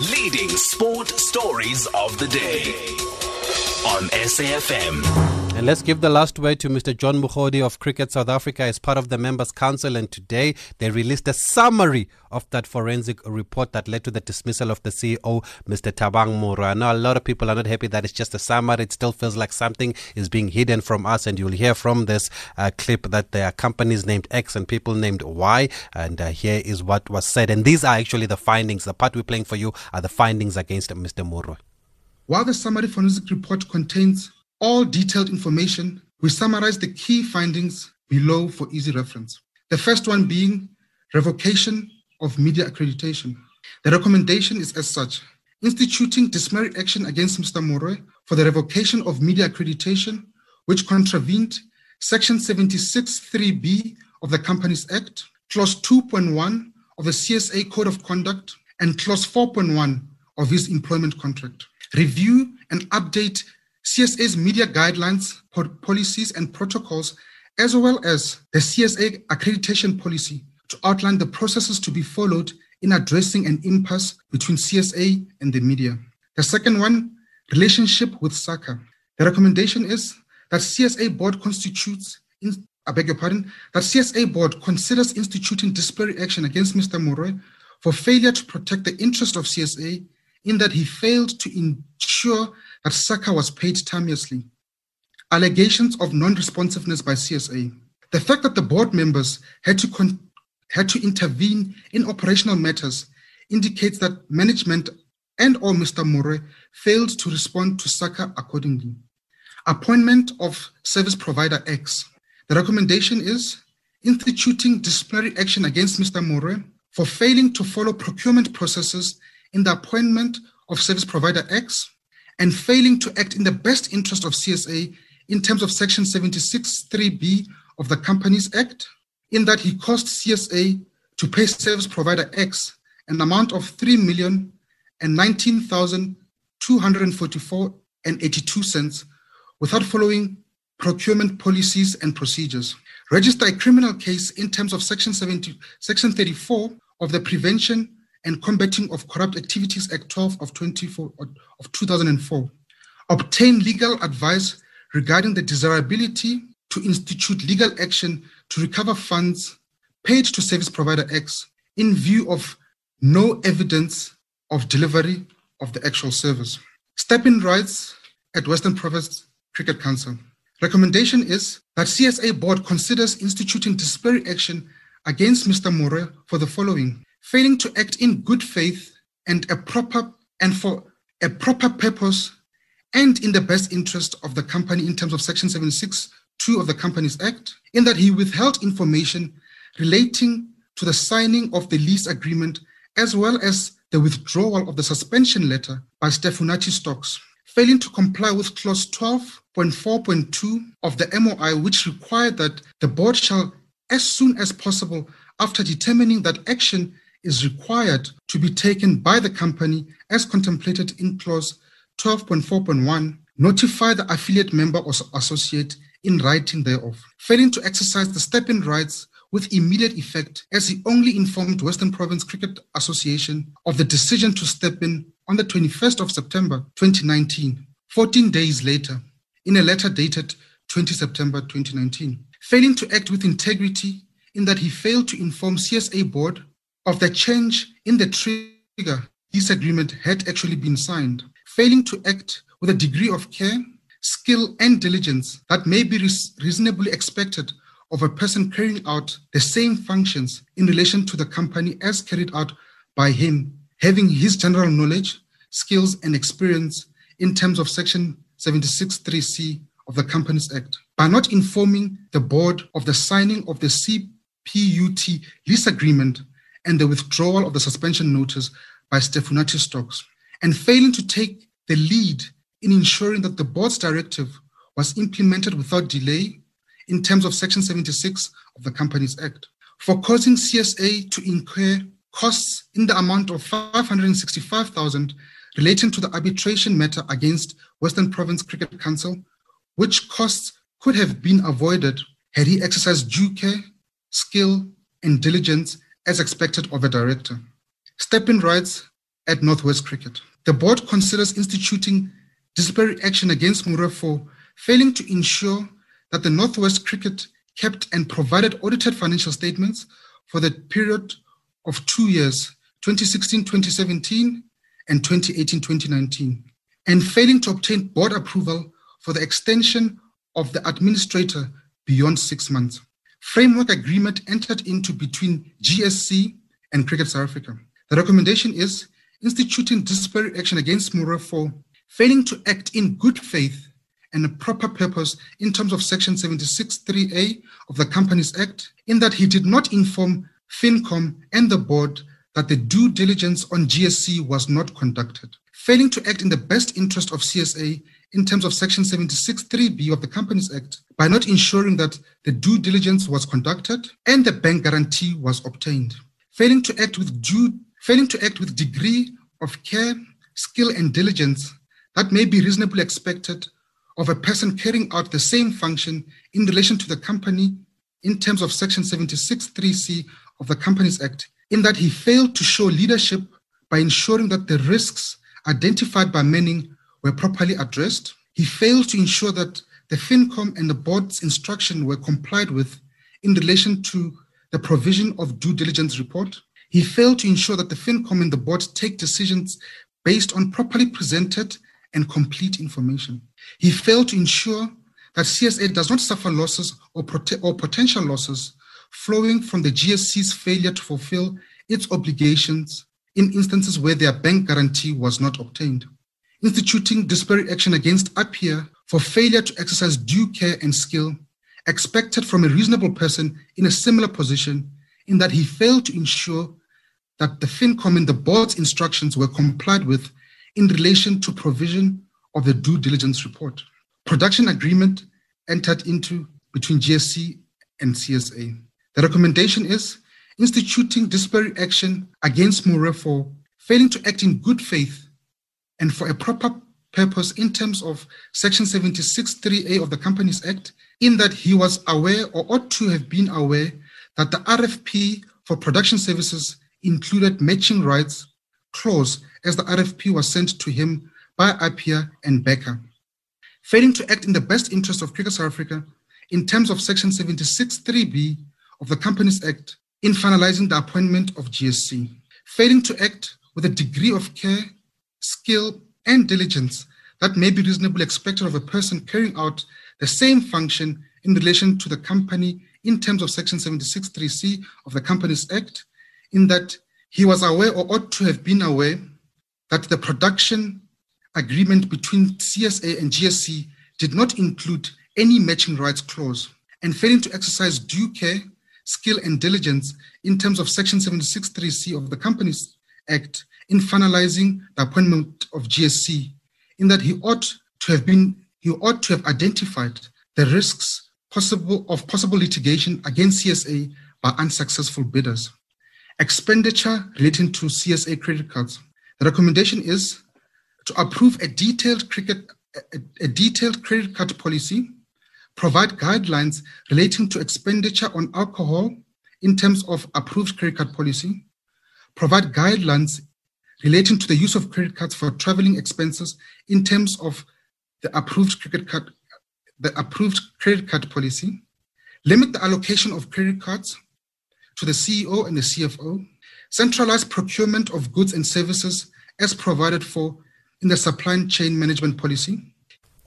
Leading sport stories of the day on SAFM. And let's give the last word to Mr. John Mukhodi of Cricket South Africa as part of the Members' Council. And today they released a summary of that forensic report that led to the dismissal of the CEO, Mr. Thabang Moroe. I know a lot of people are not happy that it's just a summary. It still feels like something is being hidden from us. And you'll hear from this uh, clip that there are companies named X and people named Y. And uh, here is what was said. And these are actually the findings. The part we're playing for you are the findings against Mr. Moroe. While the summary forensic report contains all detailed information, we summarize the key findings below for easy reference. The first one being revocation of media accreditation. The recommendation is as such instituting disciplinary action against Mr. Moroe for the revocation of media accreditation, which contravened Section 76.3b of the Companies Act, Clause 2.1 of the CSA Code of Conduct, and Clause 4.1 of his employment contract. Review and update CSA's media guidelines, policies, and protocols, as well as the CSA accreditation policy to outline the processes to be followed in addressing an impasse between CSA and the media. The second one, relationship with SACA. The recommendation is that CSA board constitutes, in, I beg your pardon, that CSA board considers instituting disciplinary action against Mr. Moroe for failure to protect the interest of CSA in that he failed to ensure that SACA was paid timeously. Allegations of non-responsiveness by CSA. The fact that the board members had to con- had to intervene in operational matters indicates that management and or Mr. Moroe failed to respond to SACA accordingly. Appointment of service provider X. The recommendation is instituting disciplinary action against Mr. Moroe for failing to follow procurement processes in the appointment of service provider X and failing to act in the best interest of CSA in terms of Section 76.3b of the Companies Act, in that he caused CSA to pay service provider X an amount of 3,019,244 and 82 cents without following procurement policies and procedures. Register a criminal case in terms of Section 70, Section 34 of the Prevention and Combating of Corrupt Activities Act 12 of, 24, of 2004. Obtain legal advice regarding the desirability to institute legal action to recover funds paid to service provider X in view of no evidence of delivery of the actual service. Step in rights at Western Province Cricket Council. Recommendation is that CSA board considers instituting disciplinary action against Mr. Moroe for the following failing to act in good faith and a proper and for a proper purpose and in the best interest of the company in terms of section 76 2 of the companies act in that he withheld information relating to the signing of the lease agreement as well as the withdrawal of the suspension letter by Steffunati Stocks failing to comply with clause 12.4.2 of the MOI which required that the board shall as soon as possible after determining that action is required to be taken by the company as contemplated in clause 12.4.1, notify the affiliate member or associate in writing thereof, failing to exercise the step-in rights with immediate effect as he only informed Western Province Cricket Association of the decision to step in on the 21st of September 2019, 14 days later, in a letter dated 20 September 2019, failing to act with integrity in that he failed to inform CSA board of the change in the trigger this agreement had actually been signed, failing to act with a degree of care, skill, and diligence that may be reasonably expected of a person carrying out the same functions in relation to the company as carried out by him, having his general knowledge, skills, and experience in terms of Section 76.3c of the Companies Act, by not informing the board of the signing of the CPUT lease agreement and the withdrawal of the suspension notice by Steffunati Stocks, and failing to take the lead in ensuring that the board's directive was implemented without delay in terms of Section 76 of the Companies Act, for causing CSA to incur costs in the amount of 565,000 relating to the arbitration matter against Western Province Cricket Council, which costs could have been avoided had he exercised due care, skill, and diligence as expected of a director. Step-in rights at Northwest Cricket. The board considers instituting disciplinary action against Moroe for failing to ensure that the Northwest Cricket kept and provided audited financial statements for the period of two years 2016 2017 and 2018 2019 and failing to obtain board approval for the extension of the administrator beyond six months. Framework agreement entered into between GSC and Cricket South Africa. The recommendation is instituting disciplinary action against Moroe for failing to act in good faith and a proper purpose in terms of Section 76.3a of the Companies Act, in that he did not inform FinCom and the board that the due diligence on GSC was not conducted. Failing to act in the best interest of CSA in terms of Section 76.3b of the Companies Act by not ensuring that the due diligence was conducted and the bank guarantee was obtained. Failing to act with due, failing to act with degree of care, skill, and diligence that may be reasonably expected of a person carrying out the same function in relation to the company in terms of Section 76.3c of the Companies Act, in that he failed to show leadership by ensuring that the risks identified by Manning were properly addressed. He failed to ensure that the FinCom and the board's instruction were complied with in relation to the provision of due diligence report. He failed to ensure that the FinCom and the board take decisions based on properly presented and complete information. He failed to ensure that CSA does not suffer losses or, prote- or potential losses flowing from the GSC's failure to fulfill its obligations in instances where their bank guarantee was not obtained instituting disparate action against Appiah for failure to exercise due care and skill expected from a reasonable person in a similar position in that he failed to ensure that the FinCom and the board's instructions were complied with in relation to provision of the due diligence report. Production agreement entered into between GSC and CSA. The recommendation is instituting disparate action against Moroe for failing to act in good faith and for a proper purpose in terms of Section 76.3a of the Companies Act, in that he was aware or ought to have been aware that the RFP for production services included matching rights clause as the RFP was sent to him by Appiah and Becker. Failing to act in the best interest of Cricket South Africa in terms of Section 76.3b of the Companies Act in finalizing the appointment of GSC. Failing to act with a degree of care skill, and diligence that may be reasonably expected of a person carrying out the same function in relation to the company in terms of Section 76.3c of the Companies Act, in that he was aware or ought to have been aware that the production agreement between CSA and GSC did not include any matching rights clause, and failing to exercise due care, skill, and diligence in terms of Section 76.3c of the Companies Act in finalizing the appointment of GSC, in that he ought to have been he ought to have identified the risks possible of possible litigation against CSA by unsuccessful bidders. Expenditure relating to CSA credit cards. The recommendation is to approve a detailed cricket a, a detailed credit card policy, provide guidelines relating to expenditure on alcohol in terms of approved credit card policy, provide guidelines relating to the use of credit cards for traveling expenses in terms of the approved credit card, the approved credit card policy, limit the allocation of credit cards to the CEO and the CFO, centralize procurement of goods and services as provided for in the supply chain management policy.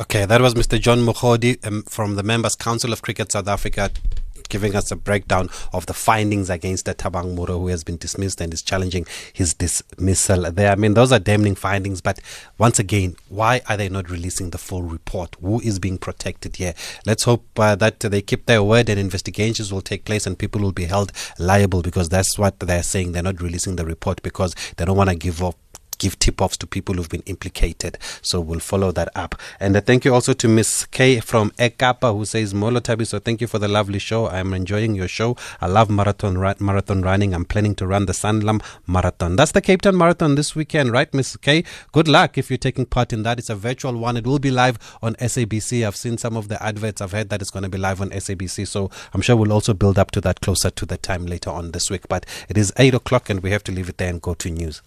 Okay, that was Mr. John Mukhodi um, from the Members Council of Cricket South Africa giving us a breakdown of the findings against the Thabang Moroe, who has been dismissed and is challenging his dismissal there. I mean, those are damning findings, but once again, why are they not releasing the full report? Who is being protected here? Let's hope uh, that they keep their word and investigations will take place and people will be held liable because that's what they're saying. They're not releasing the report because they don't want to give up give tip offs to people who've been implicated. So we'll follow that up. And uh, thank you also to Miss K from Ekapa who says, Molo Tabi, so thank you for the lovely show. I'm enjoying your show. I love marathon ra- marathon running. I'm planning to run the Sanlam Marathon. That's the Cape Town Marathon this weekend, right, Miss K? Good luck if you're taking part in that. It's a virtual one. It will be live on SABC. I've seen some of the adverts. I've heard that it's going to be live on SABC. So I'm sure we'll also build up to that closer to the time later on this week. But it is 8 o'clock and we have to leave it there and go to news.